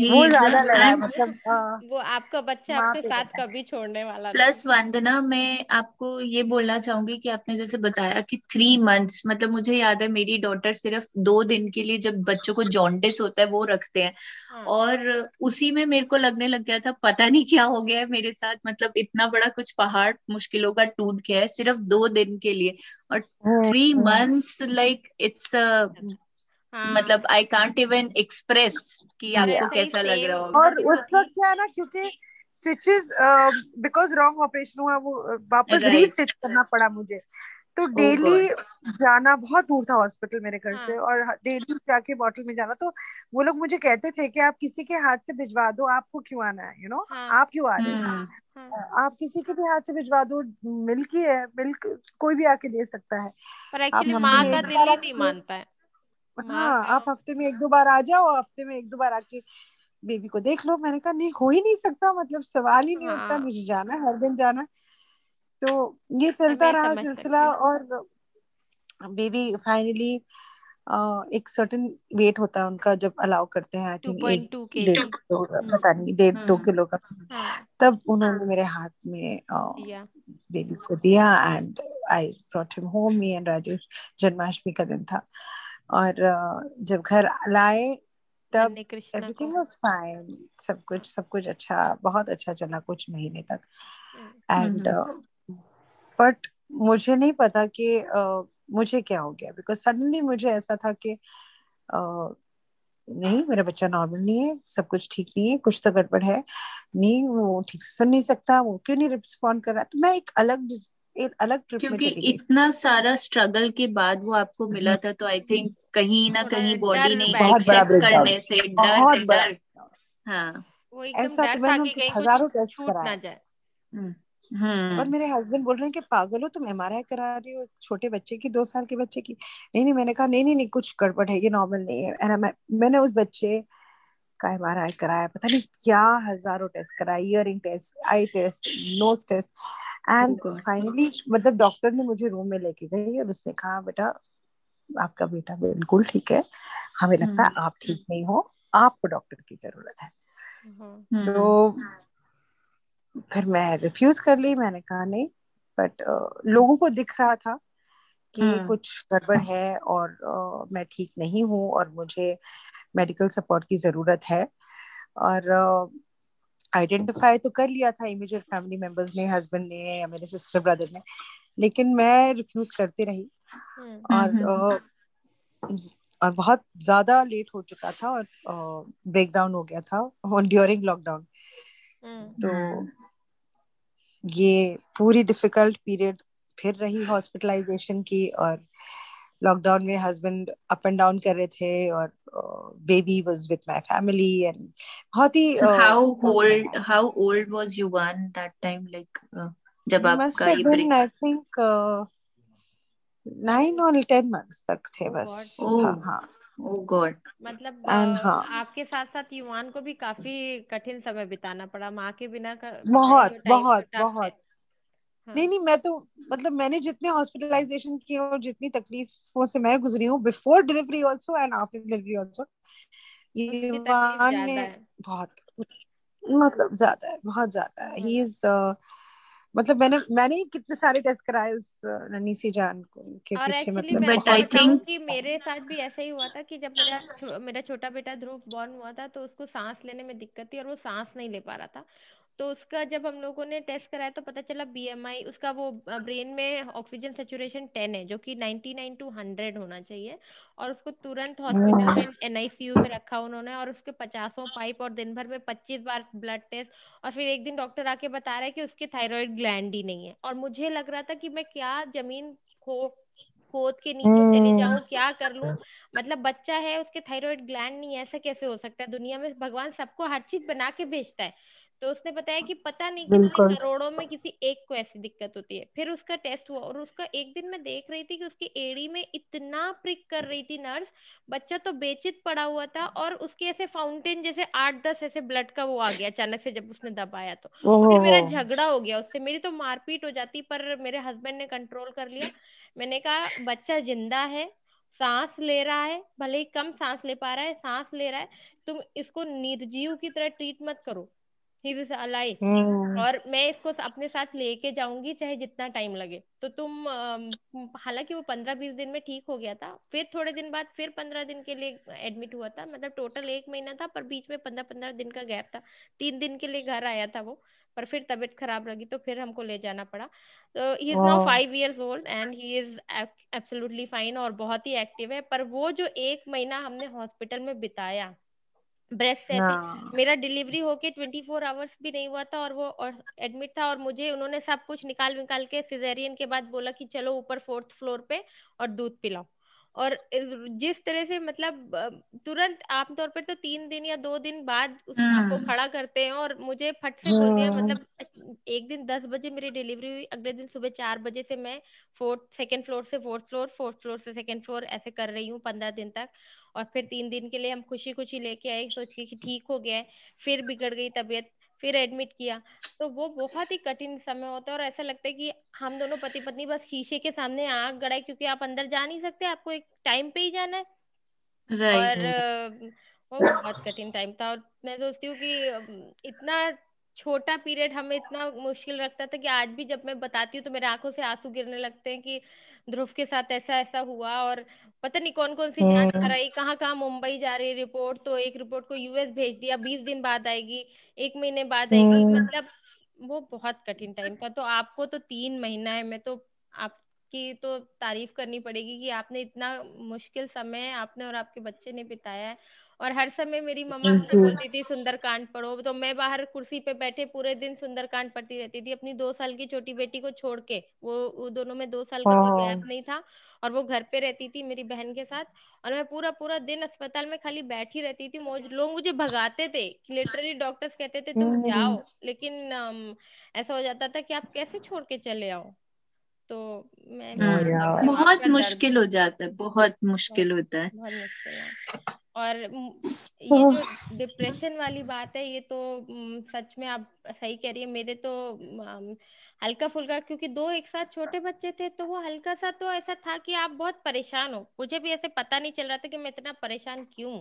वो ज़्यादा लड़ा मतलब अ, वो आपका बच्चा आपके साथ कभी छोड़ने वाला प्लस वंदना मैं आपको ये बोलना चाहूँगी कि आपने जैसे बताया कि थ्री मंथ्स मतलब मुझे याद है मेरी डॉटर सिर्फ़ दो दिन के लिए जब बच्चों को जॉन्डिस होता है वो रखते हैं। हाँ। और उसी में मेरे को लगने लग गया था पता नहीं क्या हो गया है मेरे साथ मतलब इतना बड़ा कुछ पहाड़ मुश्किलों का टूट गया है सिर्फ़ दो दिन के लिए। और थ्री मंथ्स लाइक इट्स हाँ मतलब आई कांट इवन एक्सप्रेस कि आपको कैसा लग रहा होगा। और उस वक्त क्या है ना क्योंकि स्टिचेस बिकॉज़ रॉन्ग ऑपरेशन हुआ वो वापस राइट रीस्टिच करना पड़ा मुझे। तो डेली जाना बहुत दूर था हॉस्पिटल मेरे घर हाँ. से और डेली जाके बॉटल में जाना। तो वो लोग मुझे कहते थे कि आप किसी के हाथ से भिजवा दो आपको क्यों आना है यू नो हाँ. आप क्यों आ रहे हैं? हम्म। हाँ. आप किसी के भी हाथ से भिजवा दो मिल्क ही है मिल्क कोई भी आके दे सकता है। पर एक्चुअली माँ का दिल ही नहीं मानता है। हाँ आप हफ़्ते में एक दो बार आ जाओ हफ़्ते में एक दो बार आके बेबी को देख लो। मैंने कहा नहीं हो ही नहीं सकता मतलब सवाल ही नहीं हाँ. उठता मुझे जाना हर दिन जाना तो ये चलता रहा सिलसिला और बेबी फाइनली एक सर्टन वेट होता है उनका जब अलाउ करते हैं आई थिंक एक डेढ़ पता नहीं डेढ़ दो हम्म। किलो का। हाँ. तब उन्होंने मेरे हाथ में बेबी को दिया and I brought him home me and Rajesh Janmashtami का दिन था। और जब घर लाए तब एवरीथिंग वाज फाइन सब कुछ सब कुछ अच्छा बहुत अच्छा चला कुछ महीने तक। एंड बट मुझे नहीं पता कि uh, मुझे क्या हो गया बिकॉज़ सडनली मुझे ऐसा था कि uh, नहीं मेरा बच्चा नॉर्मल नहीं है सब कुछ ठीक नहीं है कुछ तो गड़बड़ है। नहीं वो ठीक से सुन नहीं सकता वो क्यों नहीं रिस्पॉन्ड कर रहा? तो मैं एक अलग एक अलग ट्रिप क्योंकि इतना सारा स्ट्रगल के बाद वो आपको मिला हम्म। था तो आई थिंक कहीं ना कहीं बॉडी ने एक्सेप्ट करने से डर से डर। हाँ। ऐसा तो मैंने हज़ारों टेस्ट कराए। हम्म। और मेरे हस्बैंड बोल रहे हैं कि पागल हो तुम एमआरआई करा रही हो छोटे बच्चे की दो साल के बच्चे की? नहीं नहीं मैंने कहा नहीं नहीं नहीं कुछ गड़बड़ है ये नॉर्मल नहीं है। एंड मैं, मैंने उस बच्चे का एमआरआई कराया पता नहीं क्या हज़ारों टेस्ट कराया hearing test eye test nose test and finally मतलब डॉक्टर ने मुझे रूम में लेके गई और उसने कहा बेटा आपका बेटा बिल्कुल ठीक है हमें लगता है। आप ठीक नहीं हो आपको डॉक्टर की ज़रूरत है हम्म। तो फिर मैं रिफ्यूज कर ली मैंने कहा नहीं बट uh, लोगों को दिख रहा था कि hmm. कुछ गड़बड़ है और uh, मैं ठीक नहीं हूँ और मुझे मेडिकल सपोर्ट की ज़रूरत है। और आइडेंटिफाई uh, तो कर लिया था इमीडिएट फैमिली मेंबर्स ने हस्बैंड ने या मेरे सिस्टर ब्रदर ने लेकिन मैं रिफ्यूज करती रही। hmm. और uh, और बहुत ज़्यादा लेट हो चुका था और ब्रेक डाउन हो गया था ड्यूरिंग लॉकडाउन तो ये पूरी डिफ़िकल्ट पीरियड फिर रही हॉस्पिटलाइजेशन की और लॉकडाउन में हस्बैंड अप एंड डाउन कर रहे थे और baby was with my family and बहुत ही how old how old was you one that time like जब आपका ये ब्रेक आई थिंक नाइन और टेन मंथ्स तक थे बस। Oh. हाँ, हाँ। Oh गॉड मतलब हाँ. आपके साथ साथ युवान को भी काफ़ी कठिन समय बिताना पड़ा। माँ के बिना का बहुत बहुत बहुत। हाँ. नहीं नहीं मैं तो मतलब मैंने जितने हॉस्पिटलाइजेशन किए और जितनी तकलीफों से मैं गुजरी हूँ before delivery also and after delivery also Yuvan ने बहुत मतलब ज़्यादा है बहुत ज़्यादा है। ही इज़ मतलब मैंने मैंने कितने सारे टेस्ट कराए उस नन्ही सी जान को के पीछे मतलब बट आई थिंक कि मेरे साथ भी ऐसा ही हुआ था कि जब मेरा मेरा छोटा बेटा ध्रुव बॉर्न हुआ था तो उसको सांस लेने में दिक्कत थी और वो सांस नहीं ले पा रहा था। तो उसका जब हम लोगों ने टेस्ट कराया तो पता चला बीएमआई उसका वो ब्रेन में ऑक्सीजन सेचुरेशन टेन है जो कि नाइनटी नाइन टू हंड्रेड होना चाहिए। और उसको तुरंत हॉस्पिटल में एनआईसीयू में रखा उन्होंने और उसके पचासों पाइप और दिन भर में पच्चीस बार ब्लड टेस्ट और फिर एक दिन डॉक्टर आके बता रहा है कि उसके थायराइड ग्लैंड ही नहीं है। और मुझे लग रहा था कि मैं क्या ज़मीन खो खोद के नीचे चले जाऊँ क्या कर लूँ? मतलब बच्चा है उसके थायराइड ग्लैंड नहीं है ऐसा कैसे हो सकता है? दुनिया में भगवान सबको हर चीज़ बना के भेजता है। तो उसने बताया कि पता नहीं कितने करोड़ों में किसी एक को ऐसी दिक्कत होती है। फिर उसका टेस्ट हुआ और उसका एक दिन मैं देख रही थी कि उसकी एड़ी में इतना प्रिक कर रही थी नर्स बच्चा तो बेचित पड़ा हुआ था और उसके ऐसे फाउंटेन जैसे आठ दस ऐसे ब्लड का वो आ गया अचानक से जब उसने दबाया तो। फिर मेरा झगड़ा हो गया उससे मेरी तो मारपीट हो जाती पर मेरे हस्बैंड ने कंट्रोल कर लिया। मैंने कहा बच्चा ज़िंदा है सांस ले रहा है भले ही कम सांस ले पा रहा है सांस ले रहा है तुम इसको निर्जीव की तरह ट्रीट मत करो। ही विज अलाइव और मैं इसको अपने साथ लेके जाऊँगी चाहे जितना टाइम लगे। तो तुम हालाँकि वो पंद्रह बीस दिन में ठीक हो गया था फिर थोड़े दिन बाद फिर पंद्रह दिन के लिए एडमिट हुआ था। मतलब टोटल एक महीना था पर बीच में पंद्रह पंद्रह दिन का गैप था। तीन दिन के लिए घर आया था वो पर फिर तबीयत खराब लगी तो फिर हमको ले जाना पड़ा। तो he is now five years old and he is absolutely fine और बहुत ही एक्टिव है। पर वो जो एक महीना हमने हॉस्पिटल में बिताया ब्रेस्ट से मेरा डिलीवरी होके ट्वेंटी फोर आवर्स भी नहीं हुआ था और वो और एडमिट था और मुझे उन्होंने सब कुछ निकाल निकाल के सिजेरियन के बाद बोला कि चलो ऊपर फोर्थ फ्लोर पे और दूध पिलाओ और जिस तरह से मतलब तुरंत आमतौर पर तो तीन दिन या दो दिन बाद उस आपको हम्म। खड़ा करते हैं और मुझे फट से बोल दिया मतलब हम्म। एक दिन दस बजे मेरी डिलीवरी हुई अगले दिन सुबह चार बजे से मैं फोर्थ सेकंड फ्लोर से फोर्थ फ्लोर फोर्थ फ्लोर से सेकंड फ्लोर ऐसे कर रही हूँ पंद्रह दिन तक और फिर तीन दिन के लिए हम खुशी खुशी लेके आए सोच के कि ठीक हो गया है फिर बिगड़ गई तबीयत फिर एडमिट किया तो वो बहुत ही कठिन समय होता है और ऐसा लगता है कि हम दोनों पति पत्नी बस शीशे के सामने आग गड़ाए क्योंकि आप अंदर जा नहीं सकते आपको एक टाइम पे ही जाना है right. और वो बहुत कठिन टाइम था और मैं सोचती हूँ कि इतना छोटा पीरियड हमें इतना मुश्किल लगता था कि आज भी जब मैं बताती हूँ तो मेरे आँखों से आँसू गिरने लगते हैं कि ध्रुव के साथ ऐसा ऐसा हुआ और पता नहीं कौन कौन सी जाँच हम्म। कराई कहाँ कहाँ मुंबई जा रही रिपोर्ट तो एक रिपोर्ट को यूएस भेज दिया बीस दिन बाद आएगी एक महीने बाद आएगी हम्म। मतलब वो बहुत कठिन टाइम था तो आपको तो तीन महीना है मैं तो आपकी तो तारीफ़ करनी पड़ेगी कि आपने इतना मुश्किल समय आपने और आपके बच्चे ने बिताया है और हर समय मेरी मम्मा मुझे बोलती थी सुंदरकांड पढ़ो। तो मैं बाहर कुर्सी पे बैठे पूरे दिन सुंदरकांड पढ़ती रहती थी अपनी दो साल की छोटी बेटी को छोड़ के। वो वो दोनों में दो साल का गैप नहीं था और वो घर पे रहती थी मेरी बहन के साथ और मैं पूरा पूरा दिन अस्पताल में खाली बैठी रहती थी। लोग मुझे भगाते थे लिटरली डॉक्टर्स कहते थे तुम हम्म। जाओ। लेकिन ऐसा हो जाता था कि आप कैसे छोड़ के चले आओ? तो मैं हाँ, बहुत मुश्किल हो जाता है बहुत मुश्किल होता है। बहुत मुश्किल है। और ये जो डिप्रेशन वाली बात है ये तो सच में आप सही कह रही है। मेरे तो हल्का फुल्का क्योंकि दो एक साथ छोटे बच्चे थे तो वो हल्का सा तो ऐसा था कि आप बहुत परेशान हो। मुझे भी ऐसे पता नहीं चल रहा था कि मैं इतना परेशान क्यों?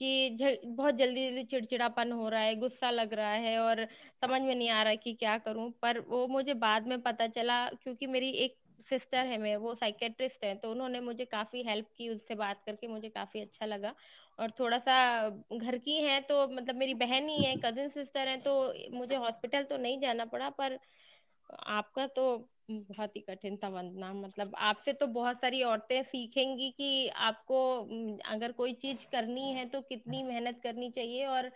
कि बहुत जल्दी जल्दी चिड़चिड़ापन हो रहा है गुस्सा लग रहा है और समझ में नहीं आ रहा कि क्या करूँ। पर वो मुझे बाद में पता चला क्योंकि मेरी एक सिस्टर है मैं वो साइकेट्रिस्ट है तो उन्होंने मुझे काफ़ी हेल्प की उससे बात करके मुझे काफ़ी अच्छा लगा। और थोड़ा सा घर की है तो मतलब मेरी बहन ही है कजिन सिस्टर है तो मुझे हॉस्पिटल तो नहीं जाना पड़ा पर आपका तो बहुत ही कठिन था वंदना मतलब आपसे तो बहुत सारी औरतें सीखेंगी कि आपको अगर कोई चीज़ करनी है तो कितनी मेहनत करनी चाहिए और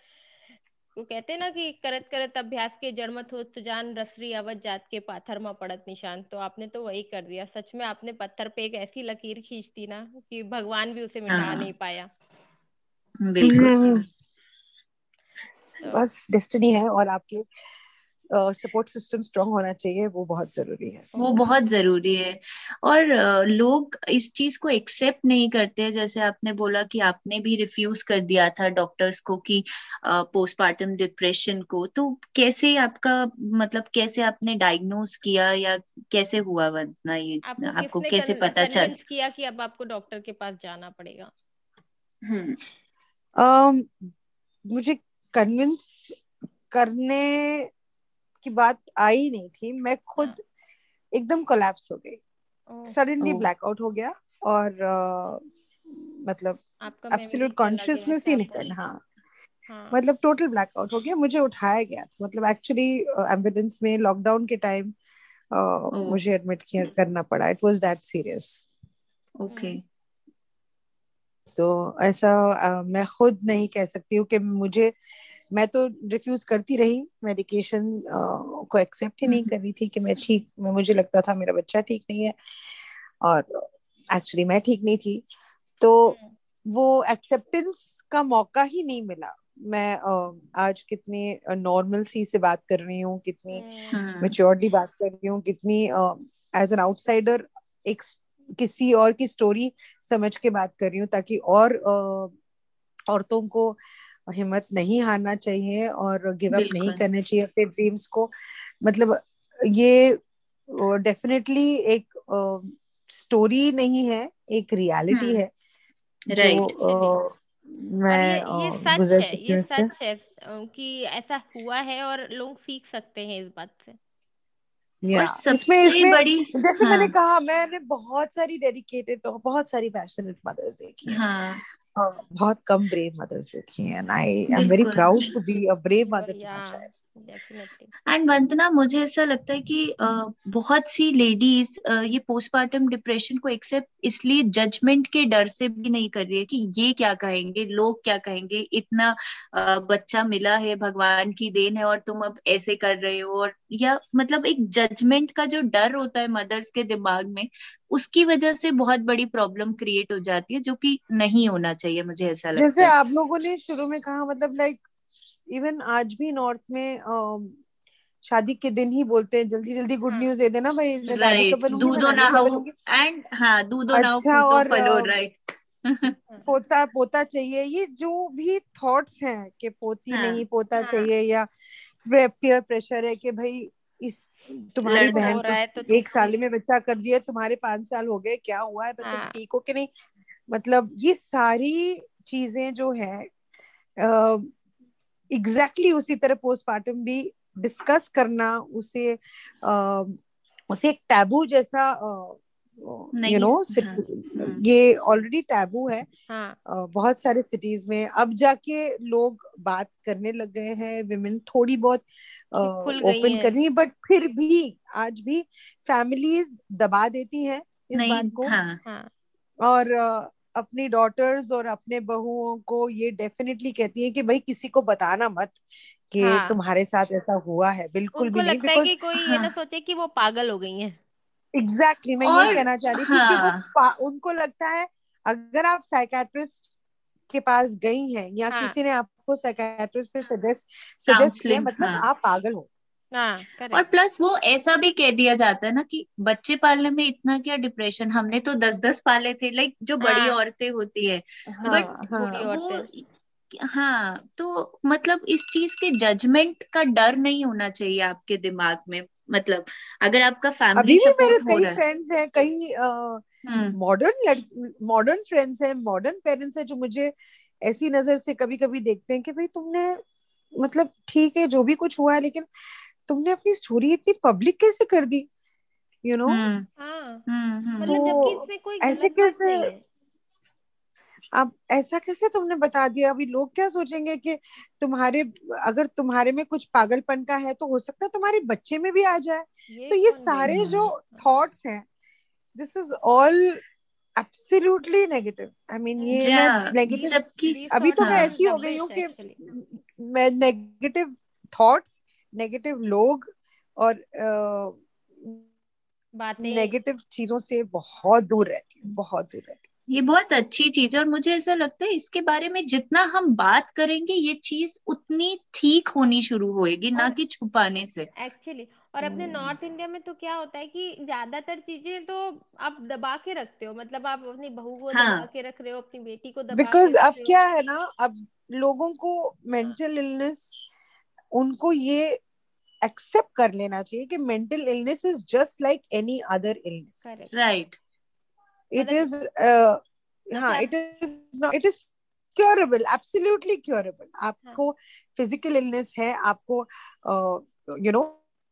वो कहते हैं ना कि करत करत अभ्यास के जड़मत हो जान रसरी अवध जात के पाथर में पड़त निशान। तो आपने तो वही कर दिया। सच में आपने पत्थर पे एक ऐसी लकीर खींच दी ना कि भगवान भी उसे मिटा हाँ। नहीं पाया। बिल्कुल। तो, बस डेस्टिनी है और आपके सपोर्ट सिस्टम स्ट्रांग होना चाहिए वो बहुत ज़रूरी है। वो बहुत ज़रूरी है। और uh, लोग इस चीज़ को एक्सेप्ट नहीं करते। जैसे आपने बोला कि आपने भी रिफ्यूज कर दिया था डॉक्टर्स को कि पोस्टमार्टम uh, डिप्रेशन को। तो कैसे आपका मतलब कैसे आपने डायग्नोज किया या कैसे हुआ वरना ये आपको, आपको कैसे पता चल किया कि अब आपको डॉक्टर के पास जाना पड़ेगा? हम्म। Um, मुझे कन्विंस करने की बात आई नहीं थी। मैं खुद हाँ। एकदम कोलैप्स हो गई। सडनली ब्लैकआउट हो गया और uh, मतलब एब्सोल्यूट कॉन्शियसनेस ही निकल हाँ। हाँ. मतलब टोटल ब्लैकआउट हो गया। मुझे उठाया गया मतलब एक्चुअली एंबुलेंस में लॉकडाउन के टाइम मुझे एडमिट किया करना पड़ा। It was that serious okay तो ऐसा uh, मैं खुद नहीं कह सकती हूँ कि मुझे मैं तो रिफ्यूज करती रही मेडिकेशन को एक्सेप्ट ही नहीं हम्म। कर रही थी कि मैं ठीक मैं मुझे लगता था मेरा बच्चा ठीक नहीं है और एक्चुअली मैं ठीक नहीं थी तो हम्म। वो एक्सेप्टेंस का मौका ही नहीं मिला मैं आज कितनी नॉर्मल सी से बात कर रही हूँ कितनी मेच्योरली हम्म। बात कर रही हूँ कितनी एज एन आउटसाइडर एक किसी और की स्टोरी समझ के बात कर रही हूँ ताकि और औरतों को हिम्मत नहीं हारना चाहिए और गिव अप नहीं करने चाहिए अपने ड्रीम्स को। मतलब ये डेफिनेटली एक स्टोरी नहीं है एक रियलिटी हम्म। है जो मैं ये, ये सच है ये सच है कि ऐसा हुआ है और लोग सीख सकते हैं इस बात से। इसमें इसमें बड़ी जैसे हाँ. मैंने कहा मैंने बहुत सारी डेडिकेटेड बहुत सारी पैशनेट मदर्स देखी हाँ. बहुत कम ब्रेव मदर्स देखी हैं I am very proud to be a brave mother to my child and Vandana मुझे ऐसा लगता है कि बहुत सी लेडीज़ ये पोस्टमार्टम डिप्रेशन को एक्सेप्ट इसलिए जजमेंट के डर से भी नहीं कर रही है कि ये क्या कहेंगे लोग क्या कहेंगे इतना uh, बच्चा मिला है भगवान की देन है और तुम अब ऐसे कर रहे हो और या मतलब एक जजमेंट का जो डर होता है मदर्स के दिमाग में उसकी वजह से बहुत बड़ी प्रॉब्लम क्रिएट हो जाती है जो कि नहीं होना चाहिए मुझे ऐसा लगता है। जैसे आप लोगों ने शुरू में कहा मतलब लाइक इवन आज भी नॉर्थ में शादी के दिन ही बोलते हैं जल्दी जल्दी गुड न्यूज़ हाँ। दे देना भाई दादी तो दूधो ना हो एंड हाँ दूधो ना अच्छा और फलो राइट पोता पोता चाहिए ये जो भी थॉट्स हैं कि पोती हाँ, नहीं पोता हाँ. चाहिए या पेयर प्रेशर है कि भाई इस तुम्हारी बहन तो, तो एक साल में बच्चा कर दिया तुम्हारे पाँच साल हो गए क्या हुआ है तुम हाँ। ठीक हो कि नहीं? मतलब ये सारी चीज़ें जो है एग्जैक्टली exactly उसी तरह पोस्टमार्टम भी डिस्कस करना उसे आ, उसे एक टैबू जैसा यू नो हाँ, ये ऑलरेडी टैबू है हाँ. बहुत सारे सिटीज़ में अब जाके लोग बात करने लग गए हैं विमेन थोड़ी बहुत ओपन कर रही है बट फिर भी आज भी फैमिलीज़ दबा देती हैं इस बात को हाँ. हाँ. और अपनी डॉटर्स और अपने बहुओं को ये डेफिनेटली कहती है कि भाई किसी को बताना मत कि हाँ. तुम्हारे साथ ऐसा हुआ है बिल्कुल भी नहीं बिकॉज़ कोई हाँ. ये ना हाँ। सोचे कि वो पागल हो गई है एग्जैक्टली exactly, मैं और, ये कहना चाह रही थी हाँ. कि वो। उनको लगता है अगर आप साइकेट्रिस्ट के पास गई हैं या हाँ. किसी ने आपको साइकेट्रिस्ट पे सजेस्ट सजेस्ट किया मतलब हाँ. आप पागल हो हाँ, और प्लस वो ऐसा भी कह दिया जाता है ना कि बच्चे पालने में इतना क्या डिप्रेशन हमने तो दस दस पाले थे लाइक जो हाँ, बड़ी औरतें होती है। हाँ, बट हाँ, वो हाँ तो मतलब इस चीज़ के जजमेंट का डर नहीं होना चाहिए आपके दिमाग में? मतलब अगर आपका फैमिली सपोर्ट हो रहा है। फ्रेंड्स हैं कई मॉडर्न मॉडर्न फ्रेंड्स हैं मॉडर्न पेरेंट्स हैं जो मुझे ऐसी नज़र से कभी कभी देखते हैं कि भाई तुमने मतलब ठीक है जो भी कुछ हुआ है लेकिन तुमने अपनी स्टोरी इतनी पब्लिक कैसे कर दी? यू नो हम्म। हाँ। हम्म, हम्म। तो ऐसे कैसे अब ऐसा कैसे तुमने बता दिया? अभी लोग क्या सोचेंगे कि तुम्हारे अगर तुम्हारे में कुछ पागलपन का है तो हो सकता है तुम्हारे बच्चे में भी आ जाए। ये तो ये सारे जो थॉट्स हैं this is all absolutely negative I mean ये मैं नेगेटिव अभी तो मैं ऐसी हो गई हूँ कि मैं नेगेटिव थॉट्स नेगेटिव लोग और नेगेटिव चीज़ों से बहुत दूर रहती हूँ बहुत दूर रहती ये बहुत अच्छी चीज़ है और मुझे ऐसा लगता है इसके बारे में जितना हम बात करेंगे ये चीज़ उतनी ठीक होनी शुरू होएगी ना कि छुपाने से एक्चुअली और अपने नॉर्थ हम्म। इंडिया में तो क्या होता है कि ज़्यादातर चीज़ें तो आप दबा के रखते हो मतलब आप अपनी बहू को हाँ. दबा के रख रहे हो अपनी बेटी को दबा बिकॉज़ अब क्या है ना अब लोगों को मेंटल इलनेस उनको ये एक्सेप्ट कर लेना चाहिए कि mental illness is just like any other illness right it is हाँ it is not it is curable absolutely curable आपको फ़िज़िकल इलनेस है आपको you know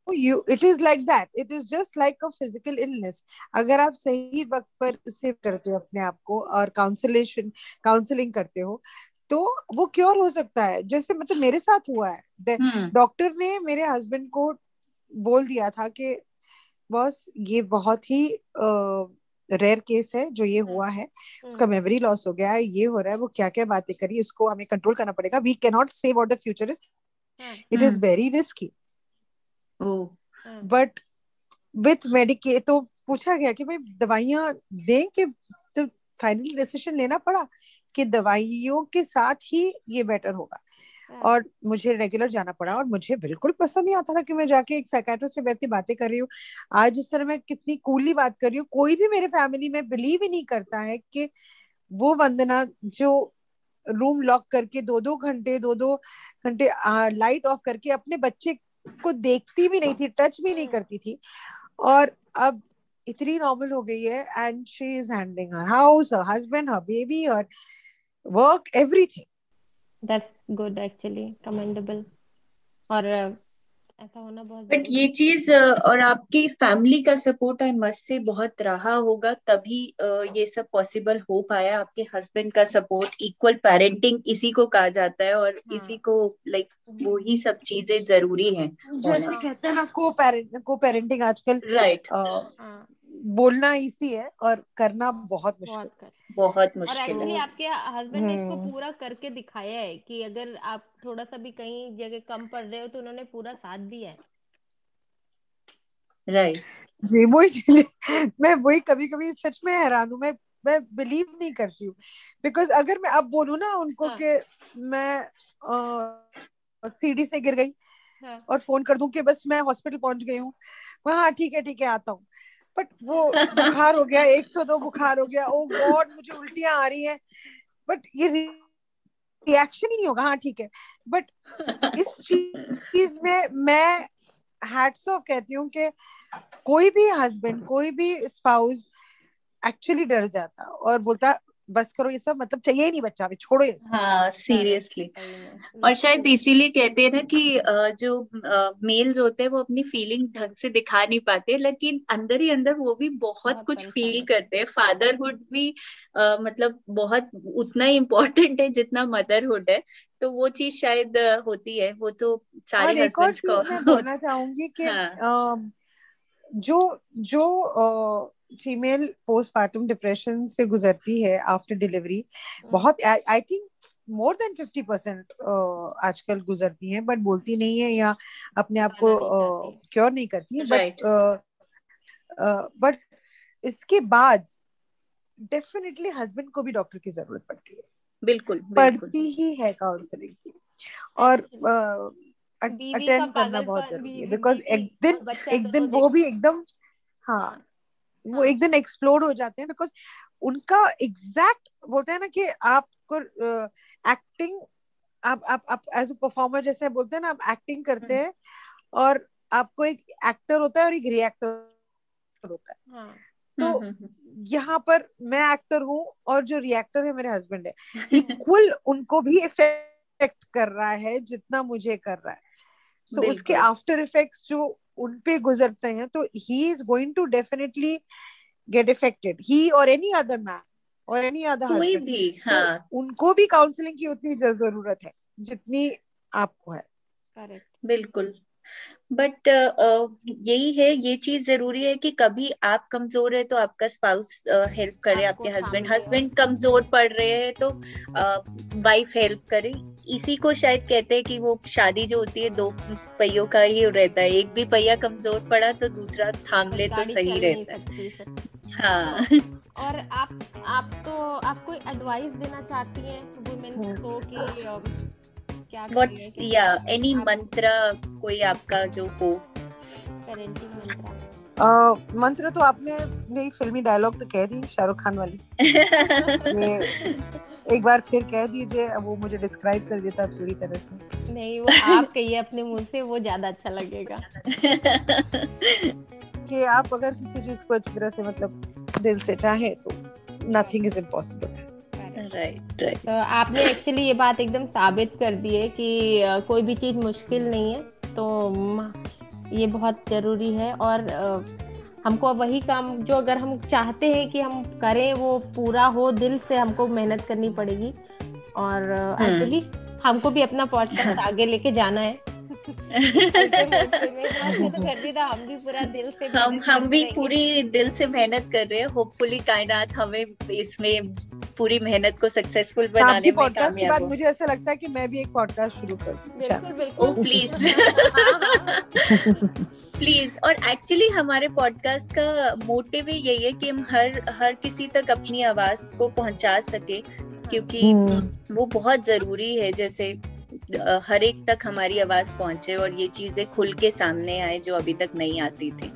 you it is like that. It is just like a physical illness. अगर आप सही वक्त पर उसे करते हो अपने आप को और काउंसलेशन काउंसलिंग करते हो तो वो क्योर हो सकता है। जैसे मतलब मेरे साथ हुआ है। Doctor hmm. ने मेरे हस्बैंड को बोल दिया था कि बस ये बहुत ही रेयर केस है जो ये हुआ है। उसका मेमोरी हम्म। लॉस हो गया है ये हो रहा है वो क्या क्या बातें करी उसको हमें कंट्रोल करना पड़ेगा। We can not say what the future is it is very risky but with medic तो पूछा गया कि भाई दवाइयाँ दें कि तो फाइनली डिसीज़न लेना पड़ा? कि दवाइयों के साथ ही ये बेटर होगा हाँ। और मुझे रेगुलर जाना पड़ा और मुझे बिल्कुल पसंद नहीं आता था कि मैं जाके एक साइकेट्रिस्ट से बैठी बातें कर रही हूँ आज इस तरह मैं कितनी कूली बात कर रही हूँ कोई भी मेरे फैमिली में बिलीव ही नहीं करता है कि वो वंदना जो रूम लॉक करके दो दो घंटे दो दो घंटे लाइट ऑफ़ करके अपने बच्चे को देखती भी नहीं थी टच भी नहीं हाँ। करती थी और अब इतनी नॉर्मल हो गई है and she is handling her house her husband her baby और work everything. That's good actually. Commendable. और ऐसा होना बहुत बट ये चीज़ और आपकी फैमिली का सपोर्ट आई मस्ट से बहुत रहा होगा तभी ये सब पॉसिबल हो पाया। आपके हस्बैंड का सपोर्ट इक्वल पेरेंटिंग इसी को कहा जाता है और हाँ. इसी को लाइक वो ही सब चीज़ें ज़रूरी हैं। जैसे कहते हैं ना को पेरेंट को पेरेंटिंग आजकल राइट बोलना इसी है और करना बहुत मुश्किल। बहुत मुश्किल और एक्चुअली आपके हस्बैंड ने इसको हम्म। पूरा करके दिखाया है कि अगर आप थोड़ा सा भी कहीं जगह कम पड़ रहे हो तो उन्होंने पूरा साथ दिया है। राइट जी वही मैं वही कभी कभी सच में हैरान हूँ मैं मैं बिलीव नहीं करती हूँ। बिकॉज़ अगर मैं अब बोलू ना उनको हाँ. कि मैं सीढ़ी से गिर गई हाँ. और फ़ोन कर दूँ कि बस मैं हॉस्पिटल पहुँच गई हूँ। हाँ ठीक है ठीक है आता हूँ। बट वो बुखार हो गया एक सौ दो बुखार हो गया ओ गॉड मुझे उल्टियाँ आ रही है। बट ये रिएक्शन ही नहीं होगा हाँ ठीक है। बट इस चीज़ में मैं हैट्स ऑफ़ कहती हूँ कि कोई भी हस्बैंड कोई भी स्पाउस एक्चुअली डर जाता और बोलता बस करो ये सब मतलब चाहिए ही नहीं बच्चा अभी छोड़ो ये हाँ सीरियसली और शायद इसीलिए कहते हैं ना कि जो मेल्स होते हैं वो अपनी फीलिंग ढंग से दिखा नहीं पाते लेकिन अंदर ही अंदर वो भी बहुत कुछ फील करते हैं। फादरहुड भी आ, मतलब बहुत उतना ही इम्पोर्टेंट है जितना मदरहुड है। तो वो चीज़ शायद होती है। वो तो सारे हस्बैंड्स को बोलना चाहूँगी कि हाँ. जो जो फीमेल पोस्टमार्टम डिप्रेशन से गुजरती है आफ्टर डिलीवरी बहुत I think more than fifty percent आजकल गुजरती हैं बट बोलती नहीं है या अपने आप को क्योर नहीं करती। है बट बट इसके बाद डेफिनेटली हस्बैंड को भी डॉक्टर की ज़रूरत पड़ती है। बिल्कुल, पड़ती ही है काउंसलिंग की। और अटेंड करना बहुत ज़रूरी है बिकॉज़ एक दिन एक दिन वो भी एकदम हाँ वो हाँ। एक दिन एक्सप्लोर हो जाते हैं बिकॉज़ उनका एग्जैक्ट बोलते हैं ना कि आपको एक्टिंग आप आप आप एज ए परफॉर्मर जैसे बोलते हैं ना आप एक्टिंग करते हम्म। हैं और आपको एक एक्टर होता है और एक रिएक्टर होता है हाँ. तो हम्म, हम्म, यहाँ पर मैं एक्टर हूँ और जो रिएक्टर है मेरे हस्बैंड है इक्वल उनको भी इफ़ेक्ट कर रहा है जितना मुझे कर रहा है सो so, उसके आफ्टर इफेक्ट्स जो उन पे गुजरते हैं तो he is going to definitely get affected he और एनी अदर मैन और एनी अदर कोई भी तो हाँ। तो उनको भी काउंसलिंग की उतनी ज़रूरत है जितनी आपको है। करेक्ट बिल्कुल। बट uh, यही है ये चीज़ ज़रूरी है कि कभी आप कमज़ोर है तो आपका स्पाउस हेल्प करे आपके हस्बैंड हस्बैंड कमज़ोर पड़ रहे हैं तो वाइफ uh, हेल्प करे। इसी को शायद कहते हैं कि वो शादी जो होती है दो पहियों का ही रहता है। एक भी पहिया कमज़ोर पड़ा तो दूसरा थाम ले तो सही रहता है। हाँ। और आप आप तो आप कोई एडवाइस देना चाहती हैं वुमेन को कि क्या व्हाट्स या एनी मंत्र कोई आपका जो हो? पेरेंटिंग मंत्र Uh, मंत्र तो आपने मेरी फिल्मी डायलॉग तो कह दी शाहरुख खान वाली। एक बार फिर कह दीजिए वो मुझे डिस्क्राइब कर देता पूरी तरह से। नहीं वो आप कहिए अपने मुँह से वो ज़्यादा अच्छा लगेगा। कि आप अगर किसी चीज़ को अच्छी तरह से मतलब दिल से चाहे तो nothing is impossible right right तो आपने एक्चुअली ये बात एकदम साबित कर दी है कि कोई भी चीज़ मुश्किल नहीं है तो ये बहुत ज़रूरी है और हमको वही काम जो अगर हम चाहते हैं कि हम करें वो पूरा हो दिल से हमको मेहनत करनी पड़ेगी और एक्चुअली हम्म। हमको भी अपना पॉडकास्ट आगे लेके जाना है हम भी पूरा दिल से हम हम भी पूरी दिल से मेहनत कर रहे हैं। होपफुली कायनात हमें इसमें पूरी मेहनत को सक्सेसफुल बनाने में कामयाब बाद मुझे ऐसा लगता है कि मैं भी एक पॉडकास्ट शुरू कर दूँ। ओ प्लीज़ प्लीज़ और एक्चुअली हमारे पॉडकास्ट का मोटिव ही यही है कि हम हर हर किसी तक अपनी आवाज़ को पहुँचा सके क्योंकि हम्म। वो बहुत ज़रूरी है। जैसे हर एक तक हमारी आवाज़ पहुँचे और ये चीज़ें खुल के सामने आए जो अभी तक नहीं आती थी।